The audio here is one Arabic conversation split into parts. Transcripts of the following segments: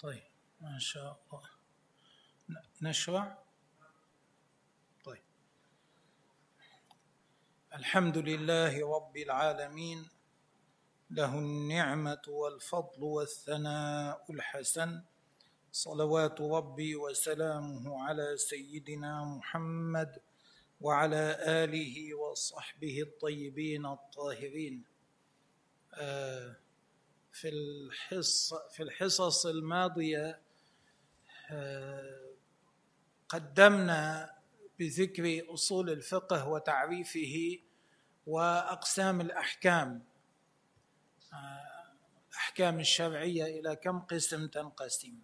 طيب ما شاء الله. نشرع. طيب. الحمد لله رب العالمين. له النعمة والفضل والثناء الحسن. صلوات ربي وسلامه على سيدنا محمد وعلى آله وصحبه الطيبين الطاهرين. آه في الحص في الحصص الماضية آه، قدمنا بذكر أصول الفقه وتعريفه وأقسام الأحكام الاحكام آه، الشرعية إلى كم قسم تنقسم.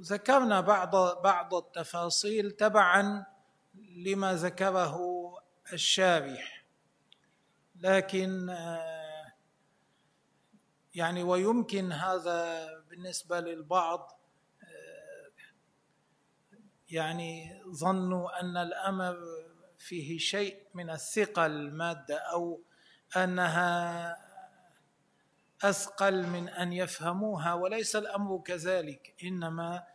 ذكرنا بعض بعض التفاصيل تبعا لما ذكره الشارح. لكن آه، يعني ويمكن هذا بالنسبة للبعض يعني ظنوا أن الامر فيه شيء من الثقل المادة أو أنها أثقل من أن يفهموها وليس الأمر كذلك. إنما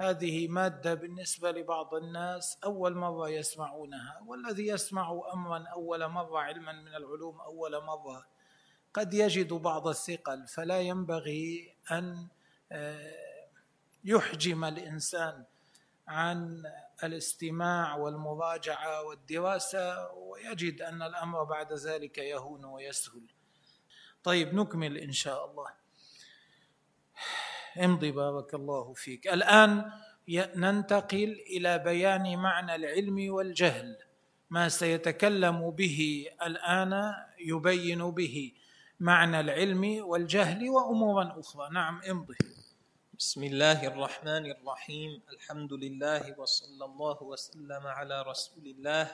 هذه مادة بالنسبة لبعض الناس أول مرة يسمعونها والذي يسمع امرا أول مرة علما من العلوم أول مرة قد يجد بعض الثقل فلا ينبغي أن آه، يحجم الإنسان عن الاستماع والمراجعه والدراسه ويجد أن الأمر بعد ذلك يهون ويسهل. طيب نكمل إن شاء الله. امضي بارك الله فيك. الآن ننتقل إلى بيان معنى العلم والجهل. ما سيتكلم به الآن يبين به. معنى العلم والجهل وأمورا أخرى. نعم امضي. بسم الله الرحمن الرحيم. الحمد لله وصلى الله وسلم على رسول الله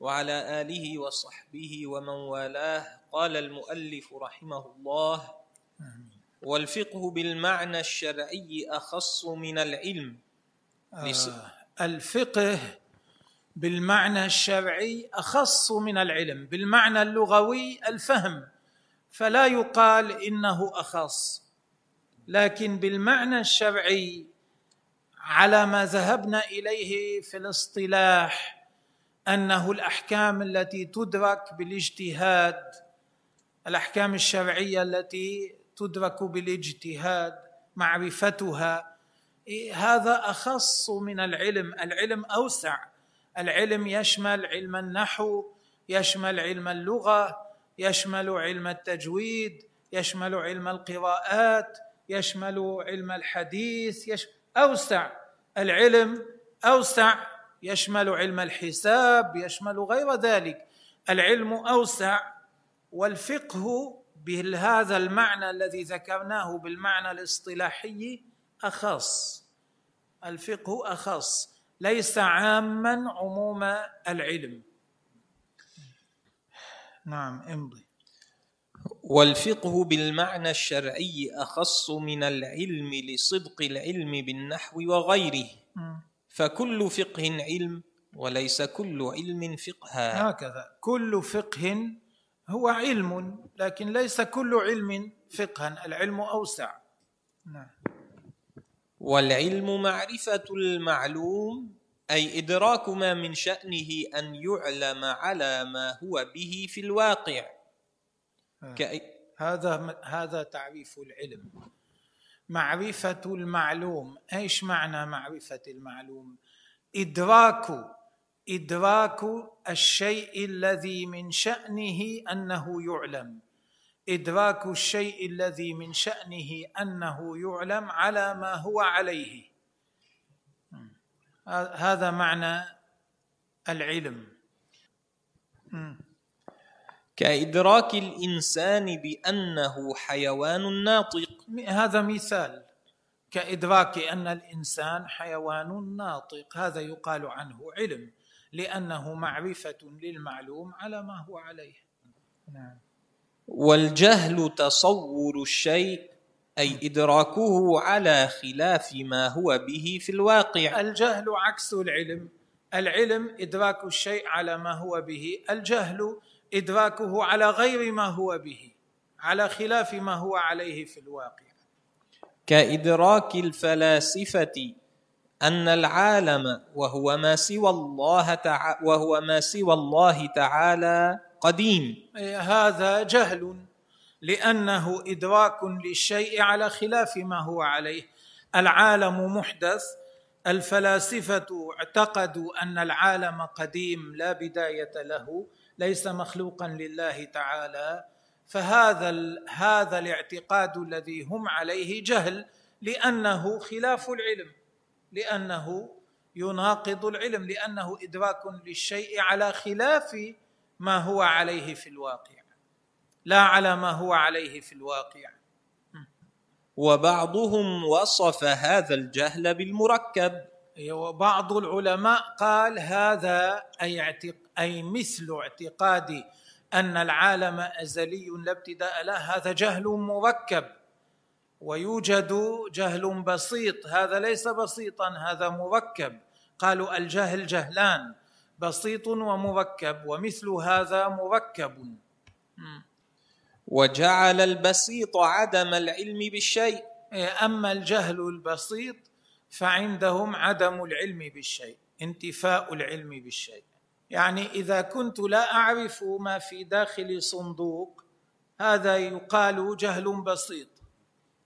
وعلى آله وصحبه ومن والاه. قال المؤلف رحمه الله والفقه بالمعنى الشرعي أخص من العلم. آه الفقه بالمعنى الشرعي أخص من العلم. بالمعنى اللغوي الفهم. فلا يقال إنه أخص لكن بالمعنى الشرعي على ما ذهبنا إليه في الاصطلاح أنه الأحكام التي تدرك بالاجتهاد الأحكام الشرعية التي تدرك بالاجتهاد معرفتها هذا أخص من العلم. العلم أوسع. العلم يشمل علم النحو يشمل علم اللغة يشمل علم التجويد يشمل علم القراءات يشمل علم الحديث يش... أوسع العلم أوسع يشمل علم الحساب يشمل غير ذلك. العلم أوسع والفقه بهذا المعنى الذي ذكرناه بالمعنى الاصطلاحي أخص. الفقه أخص ليس عاما عموم العلم. نعم امضي. والفقه بالمعنى الشرعي أخص من العلم لصدق العلم بالنحو وغيره. فكل فقه علم وليس كل علم فقها. هكذا. كل فقه هو علم لكن ليس كل علم فقها. العلم أوسع. نعم. والعلم معرفة المعلوم أي ادراك ما من شأنه أن يعلم على ما هو به في الواقع. آه. كأي هذا هذا تعريف العلم. معرفة المعلوم. إيش معنى معرفة المعلوم؟ إدراك إدراك الشيء الذي من شأنه أنه يعلم. إدراك الشيء الذي من شأنه أنه يعلم على ما هو عليه. هذا معنى العلم. كإدراك الإنسان بأنه حيوان ناطق. هذا مثال. كإدراك أن الإنسان حيوان ناطق. هذا يقال عنه علم لأنه معرفة للمعلوم على ما هو عليه. نعم. والجهل تصور الشيء أي إدراكه على خلاف ما هو به في الواقع. الجهل عكس العلم. العلم إدراك الشيء على ما هو به. الجهل إدراكه على غير ما هو به على خلاف ما هو عليه في الواقع. كإدراك الفلاسفة أن العالم وهو ما سوى الله تعالى وهو ما سوى الله تعالى قديم. هذا جهل. لأنه إدراك للشيء على خلاف ما هو عليه. العالم محدث الفلاسفة اعتقدوا أن العالم قديم لا بداية له ليس مخلوقا لله تعالى. فهذا هذا الاعتقاد الذي هم عليه جهل لأنه خلاف العلم لأنه يناقض العلم لأنه إدراك للشيء على خلاف ما هو عليه في الواقع. لا على ما هو عليه في الواقع. وبعضهم وصف هذا الجهل بالمركب. وبعض العلماء قال هذا أي, اعتق... أي مثل اعتقاد أن العالم أزلي لا ابتداء له هذا جهل مركب. ويوجد جهل بسيط هذا ليس بسيطا هذا مركب. قالوا الجهل جهلان بسيط ومركب ومثل هذا مركب. وجعل البسيط عدم العلم بالشيء. أما الجهل البسيط فعندهم عدم العلم بالشيء انتفاء العلم بالشيء. يعني إذا كنت لا أعرف ما في داخل صندوق هذا يقال جهل بسيط.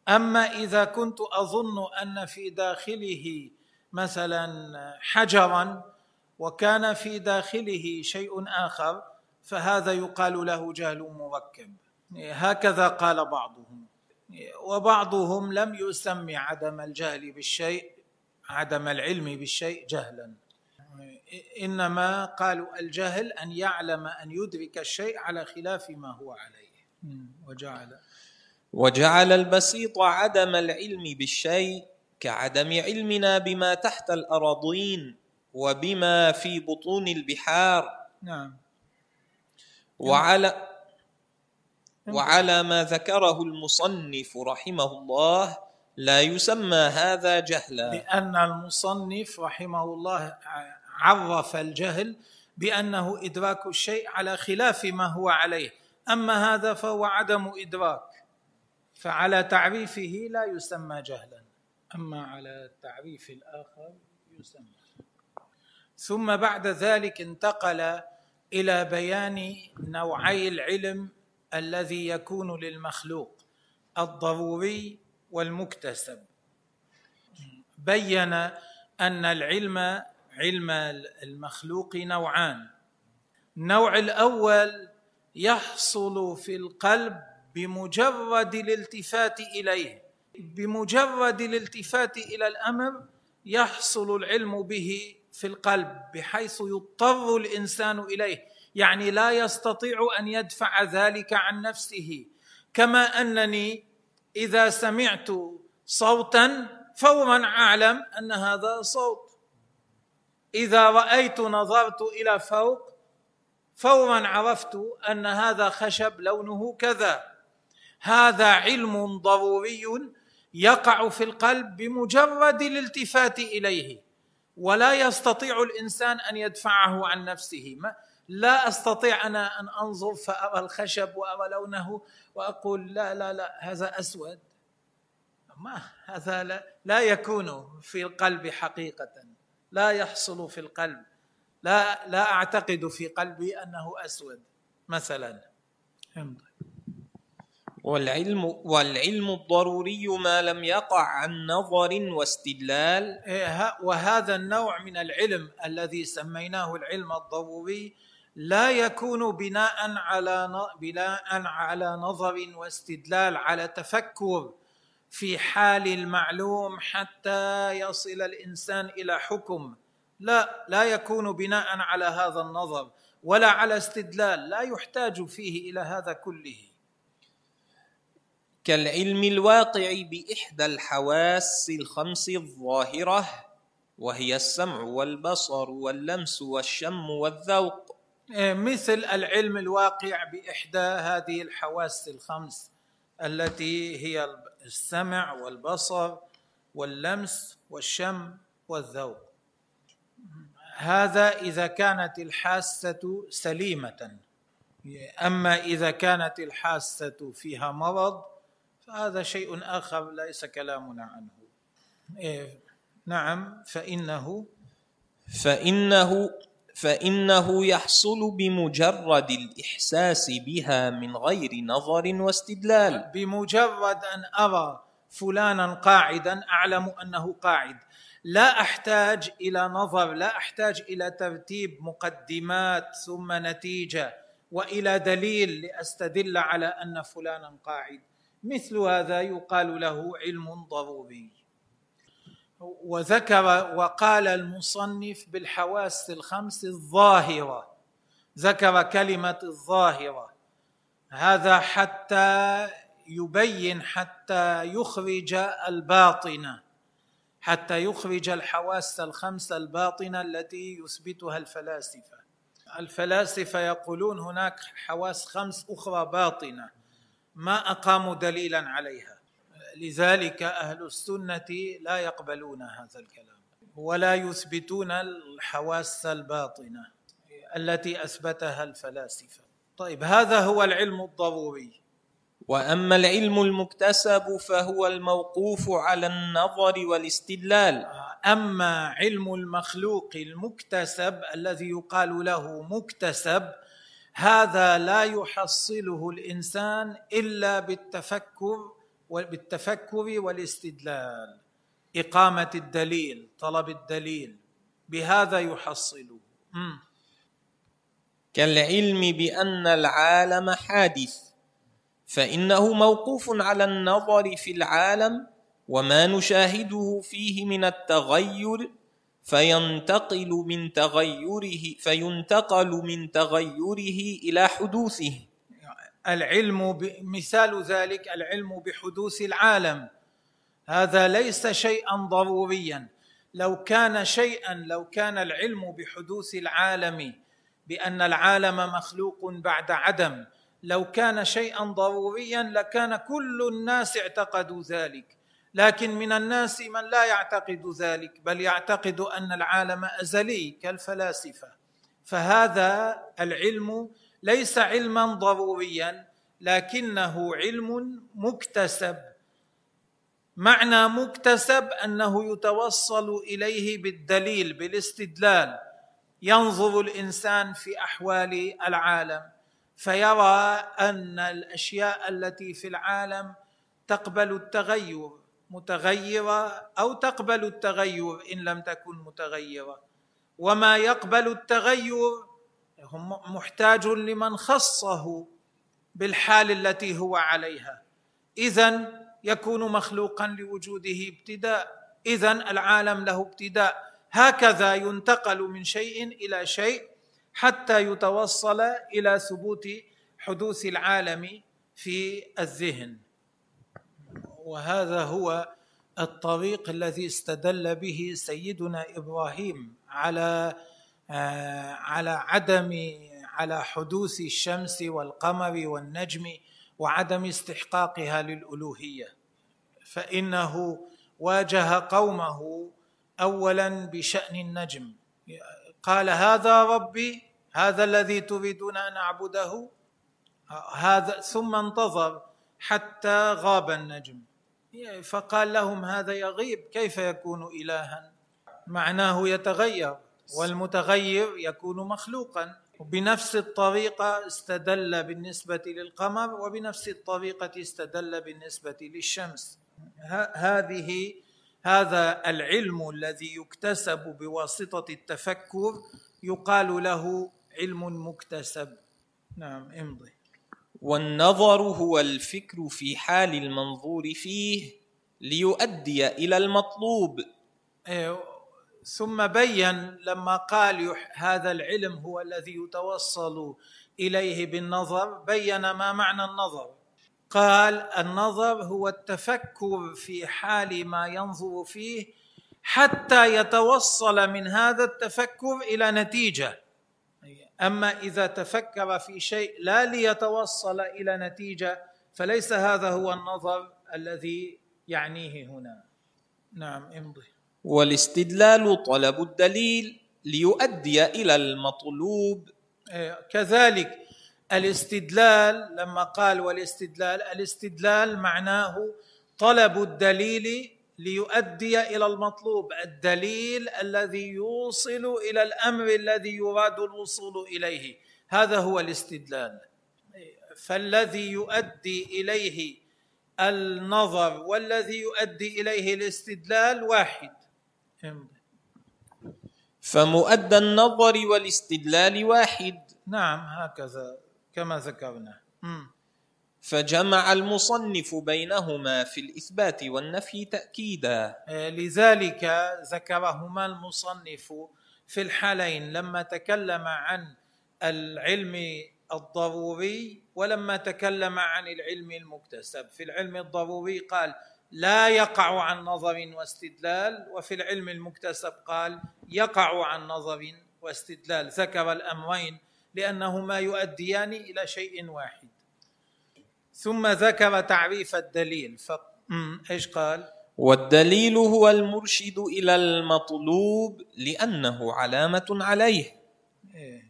أما إذا كنت أظن أن في داخله مثلا حجرا وكان في داخله شيء آخر فهذا يقال له جهل مركب هكذا قال بعضهم. وبعضهم لم يسمي عدم الجهل بالشيء عدم العلم بالشيء جهلا. إنما قالوا الجهل أن يعلم أن يدرك الشيء على خلاف ما هو عليه. وجعل وجعل البسيط عدم العلم بالشيء كعدم علمنا بما تحت الأراضين وبما في بطون البحار. نعم. وعلى وعلى ما ذكره المصنف رحمه الله لا يسمى هذا جهلا. لأن المصنف رحمه الله عرف الجهل بأنه إدراك الشيء على خلاف ما هو عليه. أما هذا فهو عدم إدراك فعلى تعريفه لا يسمى جهلا. أما على التعريف الآخر يسمى. ثم بعد ذلك انتقل إلى بيان نوعي العلم الذي يكون للمخلوق الضروري والمكتسب. بين أن العلم علم المخلوق نوعان. النوع الأول يحصل في القلب بمجرد الالتفات إليه. بمجرد الالتفات إلى الأمر يحصل العلم به في القلب بحيث يضطر الإنسان إليه. يعني لا يستطيع أن يدفع ذلك عن نفسه. كما أنني إذا سمعت صوتا فورا أعلم أن هذا صوت. إذا رأيت نظرت إلى فوق فورا عرفت أن هذا خشب لونه كذا. هذا علم ضروري يقع في القلب بمجرد الالتفات إليه ولا يستطيع الإنسان أن يدفعه عن نفسه. لا أستطيع أنا أن أنظر فأرى الخشب وأرى لونه وأقول لا لا لا هذا أسود. ما هذا لا, لا يكون في القلب حقيقة. لا يحصل في القلب. لا لا أعتقد في قلبي أنه أسود مثلا. والعلم والعلم الضروري ما لم يقع عن نظر واستدلال. إيه، وهذا النوع من العلم الذي سميناه العلم الضروري لا يكون بناء على بناء على نظر واستدلال على تفكر في حال المعلوم حتى يصل الإنسان إلى حكم. لا لا يكون بناء على هذا النظر ولا على استدلال لا يحتاج فيه إلى هذا كله. كالعلم الواقع بإحدى الحواس الخمس الظاهرة وهي السمع والبصر واللمس والشم والذوق. مثل العلم الواقع بإحدى هذه الحواس الخمس التي هي السمع والبصر واللمس والشم والذوق. هذا إذا كانت الحاسة سليمة. أما إذا كانت الحاسة فيها مرض فهذا شيء آخر ليس كلامنا عنه. إيه نعم فإنه فإنه فإنه يحصل بمجرد الإحساس بها من غير نظر واستدلال. بمجرد أن أرى فلانا قاعدا أعلم أنه قاعد. لا أحتاج إلى نظر لا أحتاج إلى ترتيب مقدمات ثم نتيجة وإلى دليل لأستدل على أن فلانا قاعد. مثل هذا يقال له علم ضروري. وذكر وقال المصنف بالحواس الخمس الظاهرة ذكر كلمة الظاهرة. هذا حتى يبين حتى يخرج الباطنه حتى يخرج الحواس الخمس الباطنه التي يثبتها الفلاسفة. الفلاسفة يقولون هناك حواس خمس أخرى باطنة ما أقاموا دليلا عليها. لذلك أهل السنة لا يقبلون هذا الكلام ولا يثبتون الحواس الباطنة التي أثبتها الفلاسفة. طيب هذا هو العلم الضروري. وأما العلم المكتسب فهو الموقوف على النظر والاستدلال. أما علم المخلوق المكتسب الذي يقال له مكتسب هذا لا يحصله الإنسان إلا بالتفكر بالتفكر والاستدلال. إقامة الدليل طلب الدليل بهذا يحصله كالعلم بأن العالم حادث فإنه موقوف على النظر في العالم وما نشاهده فيه من التغير فينتقل من تغيره فينتقل من تغيره إلى حدوثه. العلم مثال ذلك العلم بحدوث العالم. هذا ليس شيئا ضروريا. لو كان شيئا لو كان العلم بحدوث العالم بأن العالم مخلوق بعد عدم لو كان شيئا ضروريا لكان كل الناس اعتقدوا ذلك. لكن من الناس من لا يعتقد ذلك بل يعتقد أن العالم أزلي كالفلاسفة. فهذا العلم ليس علما ضروريا لكنه علم مكتسب. معنى مكتسب أنه يتوصل إليه بالدليل بالاستدلال. ينظر الإنسان في أحوال العالم فيرى أن الأشياء التي في العالم تقبل التغير متغيرة أو تقبل التغير إن لم تكن متغيرة. وما يقبل التغير محتاج لمن خصه بالحال التي هو عليها. اذا يكون مخلوقا لوجوده ابتداء. اذا العالم له ابتداء. هكذا ينتقل من شيء إلى شيء حتى يتوصل إلى ثبوت حدوث العالم في الذهن. وهذا هو الطريق الذي استدل به سيدنا إبراهيم على على عدم على حدوث الشمس والقمر والنجم وعدم استحقاقها للألوهية. فإنه واجه قومه اولا بشأن النجم. قال هذا ربي هذا الذي تريدون أن أعبده؟ هذا ثم انتظر حتى غاب النجم. فقال لهم هذا يغيب كيف يكون الها؟ معناه يتغير. والمتغير يكون مخلوقا. بنفس الطريقة استدل بالنسبة للقمر وبنفس الطريقة استدل بالنسبة للشمس. هذه هذا العلم الذي يكتسب بواسطة التفكر يقال له علم مكتسب. نعم امضي. والنظر هو الفكر في حال المنظور فيه ليؤدي إلى المطلوب. إيه، ثم بين لما قال هذا العلم هو الذي يتوصل إليه بالنظر بين ما معنى النظر. قال النظر هو التفكر في حال ما ينظر فيه حتى يتوصل من هذا التفكر إلى نتيجة. أما إذا تفكر في شيء لا ليتوصل إلى نتيجة فليس هذا هو النظر الذي يعنيه هنا. نعم امضي. والاستدلال طلب الدليل ليؤدي إلى المطلوب. إيه، كذلك الاستدلال لما قال والاستدلال الاستدلال معناه طلب الدليل ليؤدي إلى المطلوب الدليل الذي يوصل إلى الأمر الذي يراد الوصول إليه هذا هو الاستدلال. فالذي يؤدي إليه النظر والذي يؤدي إليه الاستدلال واحد. فمؤدى النظر والاستدلال واحد. نعم هكذا كما ذكرنا. فجمع المصنف بينهما في الإثبات والنفي تأكيدا. آه، لذلك ذكرهما المصنف في الحالين. لما تكلم عن العلم الضروري ولما تكلم عن العلم المكتسب. في العلم الضروري قال لا يقع عن نظر واستدلال وفي العلم المكتسب قال يقع عن نظر واستدلال. ذكر الأمرين لأنهما يؤديان إلى شيء واحد. ثم ذكر تعريف الدليل. ف... إيش قال؟ والدليل هو المرشد إلى المطلوب لأنه علامة عليه. إيه.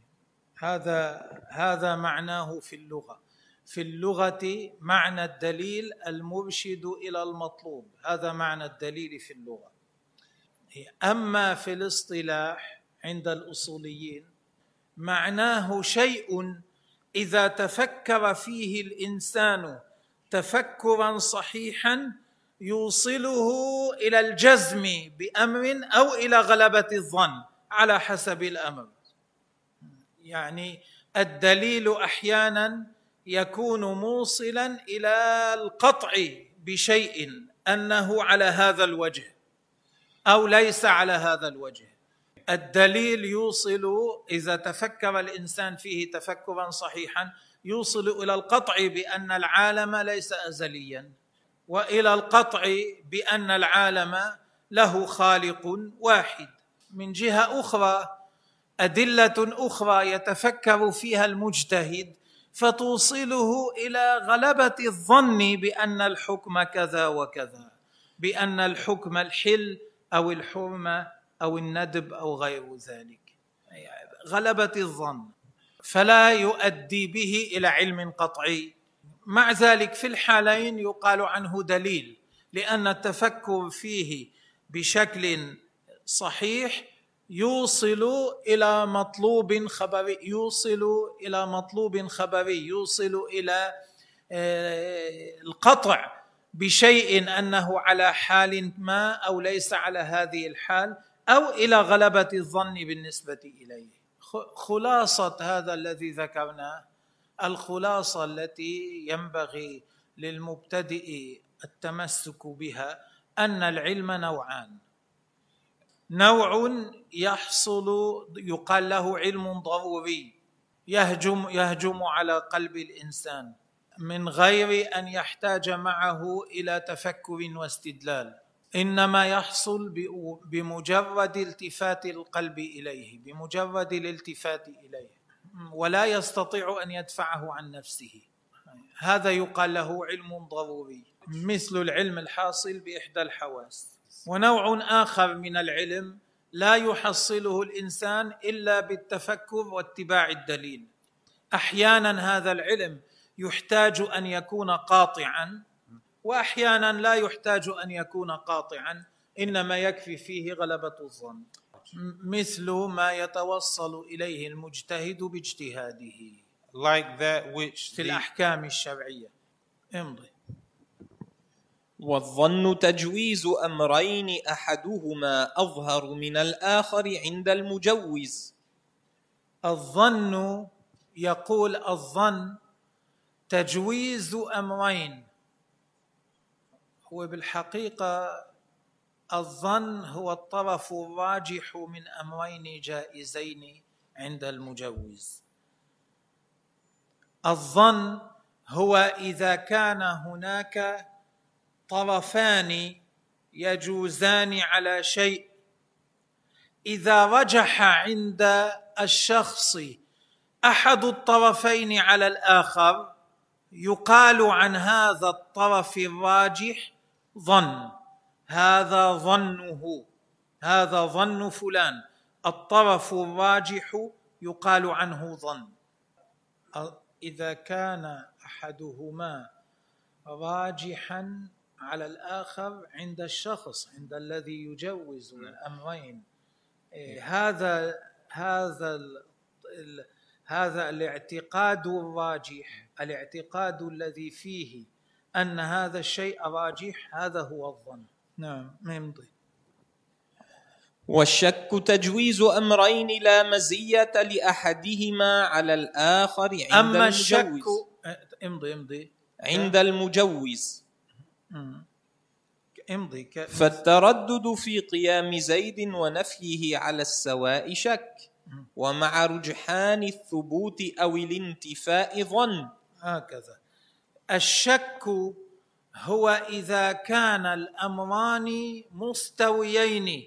هذا هذا معناه في اللغة. في اللغة معنى الدليل المرشد إلى المطلوب. هذا معنى الدليل في اللغة. أما في الاصطلاح عند الأصوليين معناه شيء إذا تفكر فيه الإنسان تفكرا صحيحا يوصله إلى الجزم بأمر أو إلى غلبة الظن على حسب الأمر. يعني الدليل أحيانا يكون موصلا إلى القطع بشيء أنه على هذا الوجه أو ليس على هذا الوجه. الدليل يوصل إذا تفكر الإنسان فيه تفكرا صحيحا يوصل إلى القطع بأن العالم ليس ازليا وإلى القطع بأن العالم له خالق واحد. من جهة أخرى أدلة أخرى يتفكر فيها المجتهد فتوصله إلى غلبة الظن بأن الحكم كذا وكذا بأن الحكم الحل أو الحرمة أو الندب أو غير ذلك. غلبة الظن. فلا يؤدي به إلى علم قطعي. مع ذلك في الحالين يقال عنه دليل لأن التفكر فيه بشكل صحيح يوصل إلى مطلوب خبري يوصل إلى مطلوب خبري يوصل إلى آه، القطع بشيء أنه على حال ما أو ليس على هذه الحال أو إلى غلبة الظن بالنسبة إليه. خلاصة هذا الذي ذكرناه الخلاصة التي ينبغي للمبتدئ التمسك بها أن العلم نوعان. نوع يحصل يقال له علم ضروري يهجم يهجم على قلب الإنسان من غير أن يحتاج معه إلى تفكر واستدلال. إنما يحصل بمجرد التفات القلب إليه بمجرد الالتفات إليه ولا يستطيع أن يدفعه عن نفسه. هذا يقال له علم ضروري مثل العلم الحاصل بإحدى الحواس. ونوع آخر من العلم لا يحصله الإنسان إلا بالتفكر واتباع الدليل. أحيانا هذا العلم يحتاج أن يكون قاطعا وأحيانا لا يحتاج أن يكون قاطعا إنما يكفي فيه غلبة الظن. مثل ما يتوصل إليه المجتهد باجتهاده. Like that which في الأحكام الشرعية. امضي. والظن تجويز أمرين أحدهما أظهر من الآخر عند المجوز. الظن يقول الظن تجويز أمرين. هو بالحقيقة الظن هو الطرف الراجح من أمرين جائزين عند المجوز. الظن هو إذا كان هناك طرفان يجوزان على شيء. إذا رجح عند الشخص أحد الطرفين على الآخر يقال عن هذا الطرف الراجح ظن. هذا ظنه هذا ظن فلان. الطرف الراجح يقال عنه ظن. إذا كان أحدهما راجحا على الآخر عند الشخص عند الذي يجوز الأمرين. إيه، هذا هذا ال ال هذا الاعتقاد الراجح. الاعتقاد الذي فيه أن هذا الشيء راجح هذا هو الظن. نعم يمضي. والشك تجويز أمرين لا مزية لأحدهما على الآخر عند أما الشك امضي امضي عند المجوز. امضي ك... فالتردد في قيام زيد ونفيه على السواء شك ومع رجحان الثبوت أو الانتفاء ظن. هكذا. الشك هو إذا كان الأمران مستويين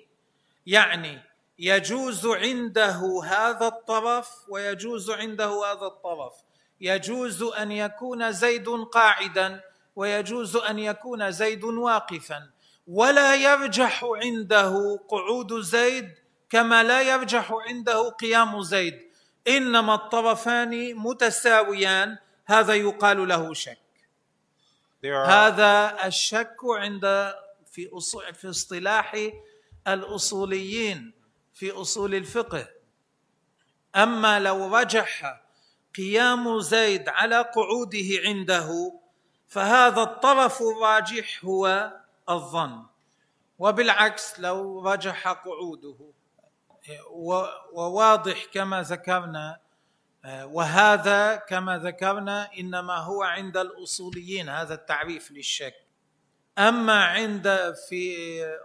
يعني يجوز عنده هذا الطرف ويجوز عنده هذا الطرف. يجوز أن يكون زيد قاعدا ويجوز أن يكون زيد واقفا. ولا يرجح عنده قعود زيد كما لا يرجح عنده قيام زيد. إنما الطرفان متساويان هذا يقال له شك. هذا الشك عند في أصول في اصطلاح الأصوليين في أصول الفقه. أما لو رجح قيام زيد على قعوده عنده فهذا الطرف الراجح هو الظن. وبالعكس لو رجح قعوده. وواضح كما ذكرنا وهذا كما ذكرنا إنما هو عند الأصوليين هذا التعريف للشك. أما عند في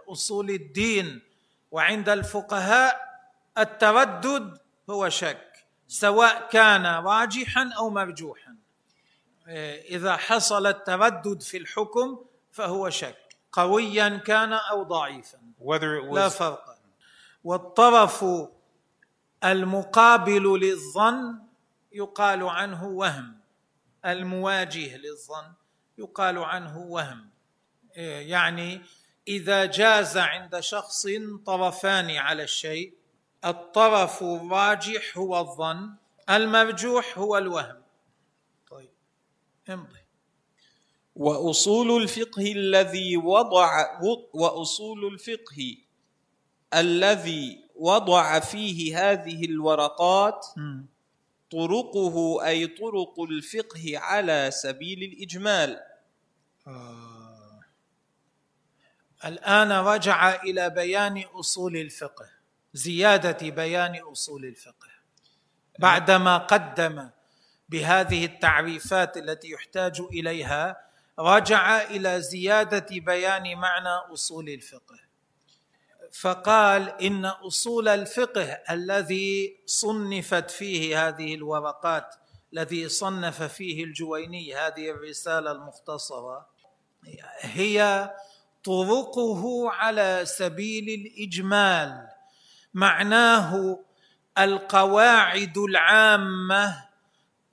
أصول الدين وعند الفقهاء التردد هو شك سواء كان راجحا أو مرجوحا. إذا حصل التردد في الحكم فهو شك. قويا كان أو ضعيفا. لا فرق. والطرف المقابل للظن يقال عنه وهم. المواجه للظن يقال عنه وهم. إيه، يعني إذا جاز عند شخص طرفان على الشيء الطرف الراجح هو الظن المرجوح هو الوهم. امضي. وأصول الفقه الذي وضع وأصول الفقه الذي وضع فيه هذه الورقات طرقه أي طرق الفقه على سبيل الإجمال. آه. الآن رجع إلى بيان أصول الفقه زيادة بيان أصول الفقه. بعدما قدم بهذه التعريفات التي يحتاج إليها رجع إلى زيادة بيان معنى أصول الفقه. فقال إن أصول الفقه الذي صنفت فيه هذه الورقات الذي صنف فيه الجويني هذه الرسالة المختصرة هي طرقه على سبيل الإجمال معناه القواعد العامة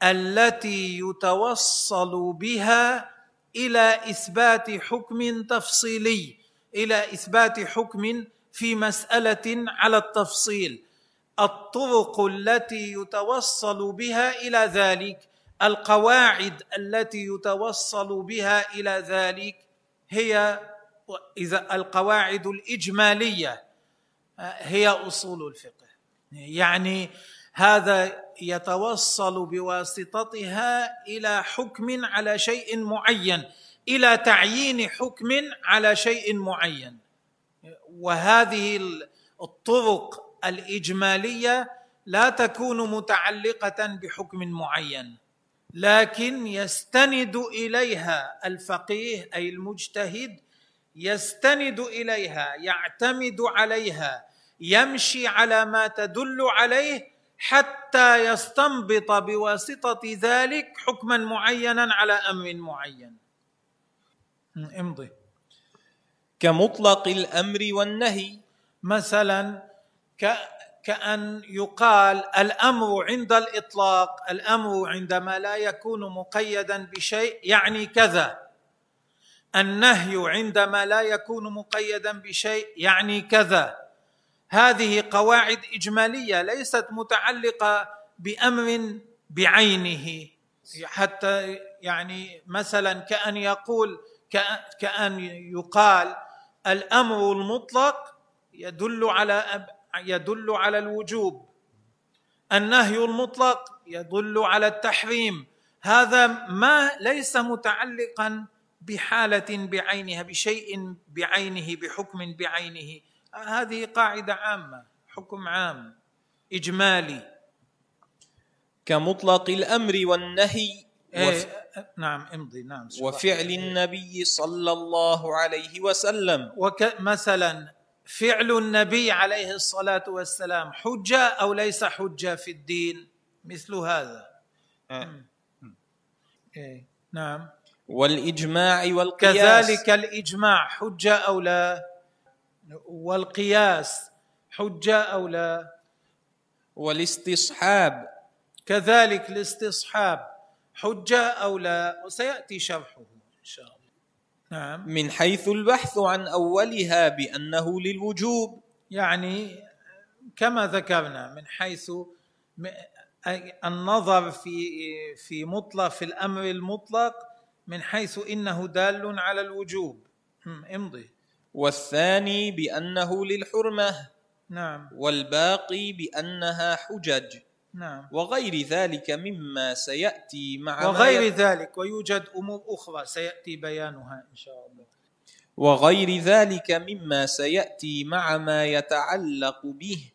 التي يتوصل بها إلى إثبات حكم تفصيلي إلى إثبات حكم في مسألة على التفصيل. الطرق التي يتوصل بها إلى ذلك القواعد التي يتوصل بها إلى ذلك هي إذا القواعد الإجمالية هي أصول الفقه. يعني هذا يتوصل بواسطتها إلى حكم على شيء معين إلى تعيين حكم على شيء معين. وهذه الطرق الإجمالية لا تكون متعلقة بحكم معين لكن يستند إليها الفقيه أي المجتهد يستند إليها يعتمد عليها يمشي على ما تدل عليه حتى يستنبط بواسطة ذلك حكما معينا على أمر معين. امضي. كمطلق الأمر والنهي. مثلا كأن يقال الأمر عند الإطلاق الأمر عندما لا يكون مقيدا بشيء يعني كذا. النهي عندما لا يكون مقيدا بشيء يعني كذا. هذه قواعد إجمالية ليست متعلقة بأمر بعينه. حتى يعني مثلا كأن يقول كأن يقال الأمر المطلق يدل على يدل على الوجوب. النهي المطلق يدل على التحريم. هذا ما ليس متعلقا بحالة بعينها بشيء بعينه بحكم بعينه. هذه قاعدة عامة حكم عام إجمالي. كمطلق الأمر والنهي إيه وف... نعم امضي نعم وفعل النبي صلى الله عليه وسلم. وك... مثلا فعل النبي عليه الصلاة والسلام حجة أو ليس حجة في الدين؟ مثل هذا. آه. إيه. نعم. والإجماع والقياس. كذلك الإجماع حجة أو لا؟ والقياس حجة أو لا؟ والاستصحاب. كذلك الاستصحاب حجة أو لا؟ وسيأتي شرحه إن شاء الله. نعم. من حيث البحث عن أولها بأنه للوجوب. يعني كما ذكرنا من حيث النظر في في مطلق في الأمر المطلق من حيث إنه دال على الوجوب. امضي. والثاني بأنه للحرمة نعم. والباقي بأنها حجج. نعم. وغير ذلك مما سيأتي مع وغير ذلك ويوجد أمور أخرى سيأتي بيانها إن شاء الله. وغير ذلك مما سيأتي مع ما يتعلق به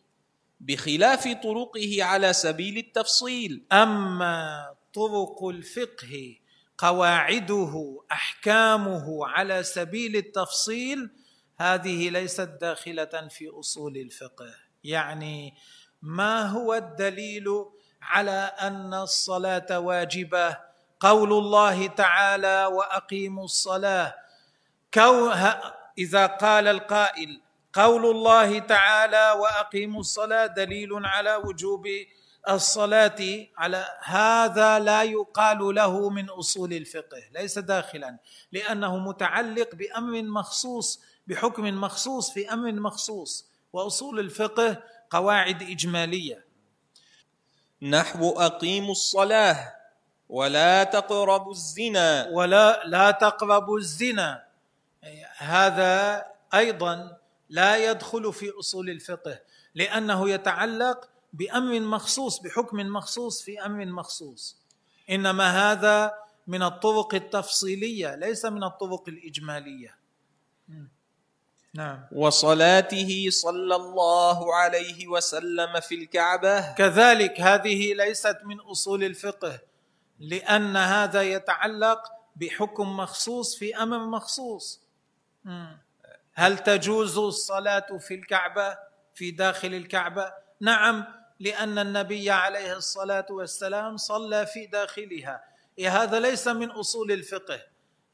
بخلاف طرقه على سبيل التفصيل. أما طرق الفقه قواعده أحكامه على سبيل التفصيل هذه ليست داخلة في أصول الفقه. يعني ما هو الدليل على أن الصلاة واجبة؟ قول الله تعالى وأقيموا الصلاة. إذا قال القائل قول الله تعالى وأقيموا الصلاة دليل على وجوب الصلاة. على هذا لا يقال له من أصول الفقه ليس داخلا لأنه متعلق بأمر مخصوص بحكم مخصوص في أمر مخصوص وأصول الفقه قواعد إجمالية. نحو أقيموا الصلاة ولا تقربوا الزنا. ولا لا تقربوا الزنا. هذا أيضا لا يدخل في أصول الفقه لأنه يتعلق بأمر مخصوص بحكم مخصوص في أمر مخصوص. إنما هذا من الطرق التفصيلية ليس من الطرق الإجمالية. نعم. وصلاته صلى الله عليه وسلم في الكعبة. كذلك هذه ليست من أصول الفقه لأن هذا يتعلق بحكم مخصوص في أمر مخصوص. هل تجوز الصلاة في الكعبة في داخل الكعبة؟ نعم لأن النبي عليه الصلاة والسلام صلى في داخلها. هذا ليس من أصول الفقه.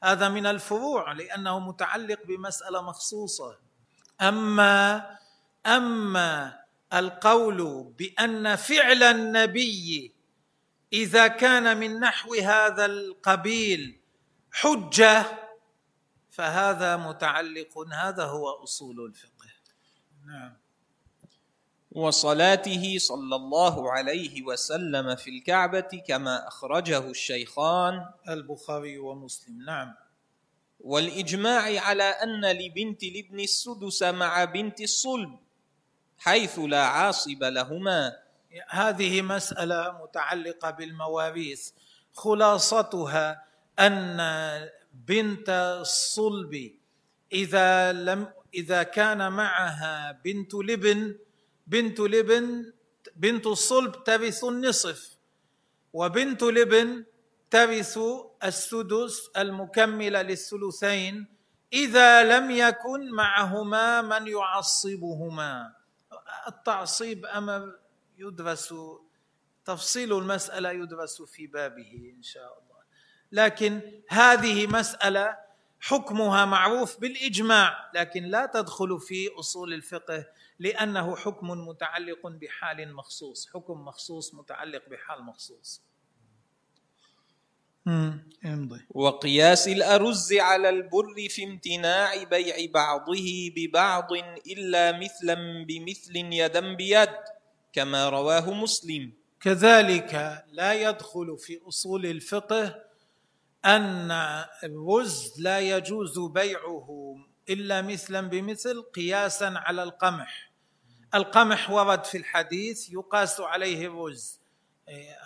هذا من الفروع لأنه متعلق بمسألة مخصوصة. أما أما القول بأن فعل النبي إذا كان من نحو هذا القبيل حجة فهذا متعلق هذا هو أصول الفقه. نعم. وصلاته صلى الله عليه وسلم في الكعبة كما أخرجه الشيخان البخاري ومسلم. نعم. والإجماع على أن لبنت الابن السدس مع بنت الصلب حيث لا عاصب لهما. هذه مسألة متعلقة بالمواريث. خلاصتها أن بنت الصلب إذا لم إذا كان معها بنت لبن بنت لبن بنت الصلب ترث النصف وبنت لبن ترث السدس المكمل للثلثين إذا لم يكن معهما من يعصبهما. التعصيب أمر يدرس تفصيل المسألة يدرس في بابه إن شاء الله. لكن هذه مسألة حكمها معروف بالإجماع لكن لا تدخل في أصول الفقه لأنه حكم متعلق بحال مخصوص حكم مخصوص متعلق بحال مخصوص. وقياس الأرز على البر في امتناع بيع بعضه ببعض إلا مثلا بمثل يدا بيد كما رواه مسلم. كذلك لا يدخل في أصول الفقه أن الرز لا يجوز بيعه إلا مثلا بمثل قياسا على القمح. القمح ورد في الحديث يقاس عليه الرز.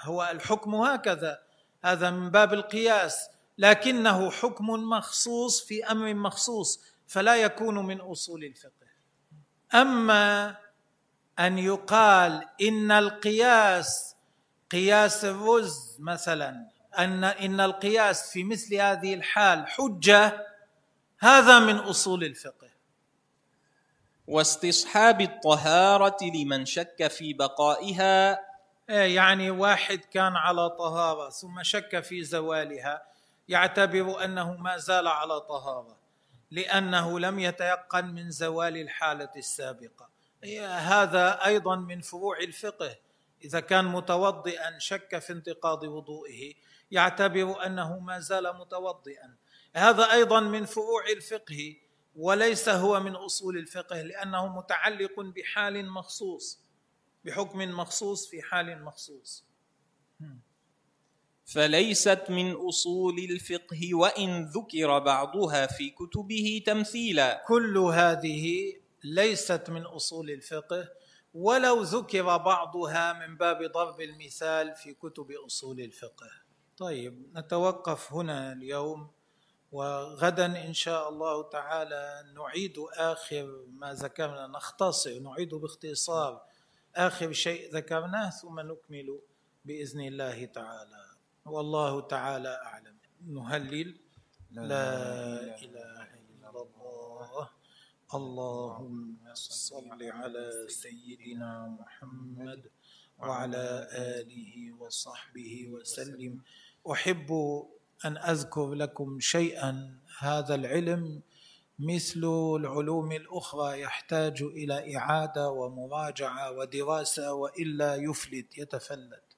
هو الحكم هكذا. هذا من باب القياس. لكنه حكم مخصوص في أمر مخصوص فلا يكون من أصول الفقه. أما أن يقال إن القياس قياس الرز مثلا أن إن القياس في مثل هذه الحال حجة هذا من أصول الفقه. واستصحاب الطهارة لمن شك في بقائها. إيه، يعني واحد كان على طهارة ثم شك في زوالها يعتبر أنه ما زال على طهارة لأنه لم يتيقن من زوال الحالة السابقة. إيه، هذا أيضا من فروع الفقه. إذا كان متوضئا شك في انتقاض وضوئه يعتبر أنه ما زال متوضئا. هذا أيضا من فروع الفقه وليس هو من أصول الفقه لأنه متعلق بحال مخصوص بحكم مخصوص في حال مخصوص. فليست من أصول الفقه وإن ذكر بعضها في كتبه تمثيلا. كل هذه ليست من أصول الفقه ولو ذكر بعضها من باب ضرب المثال في كتب أصول الفقه. طيب نتوقف هنا اليوم. وغدا إن شاء الله تعالى نعيد آخر ما ذكرنا نختصر نعيد باختصار آخر شيء ذكرناه ثم نكمل بإذن الله تعالى. والله تعالى أعلم. نهلل. لا إله إلا الله. اللهم صل على سيدنا محمد وعلى آله وصحبه وسلم. أحب أن أذكر لكم شيئا. هذا العلم مثل العلوم الأخرى يحتاج إلى إعادة ومراجعة ودراسة وإلا يفلت يتفلت.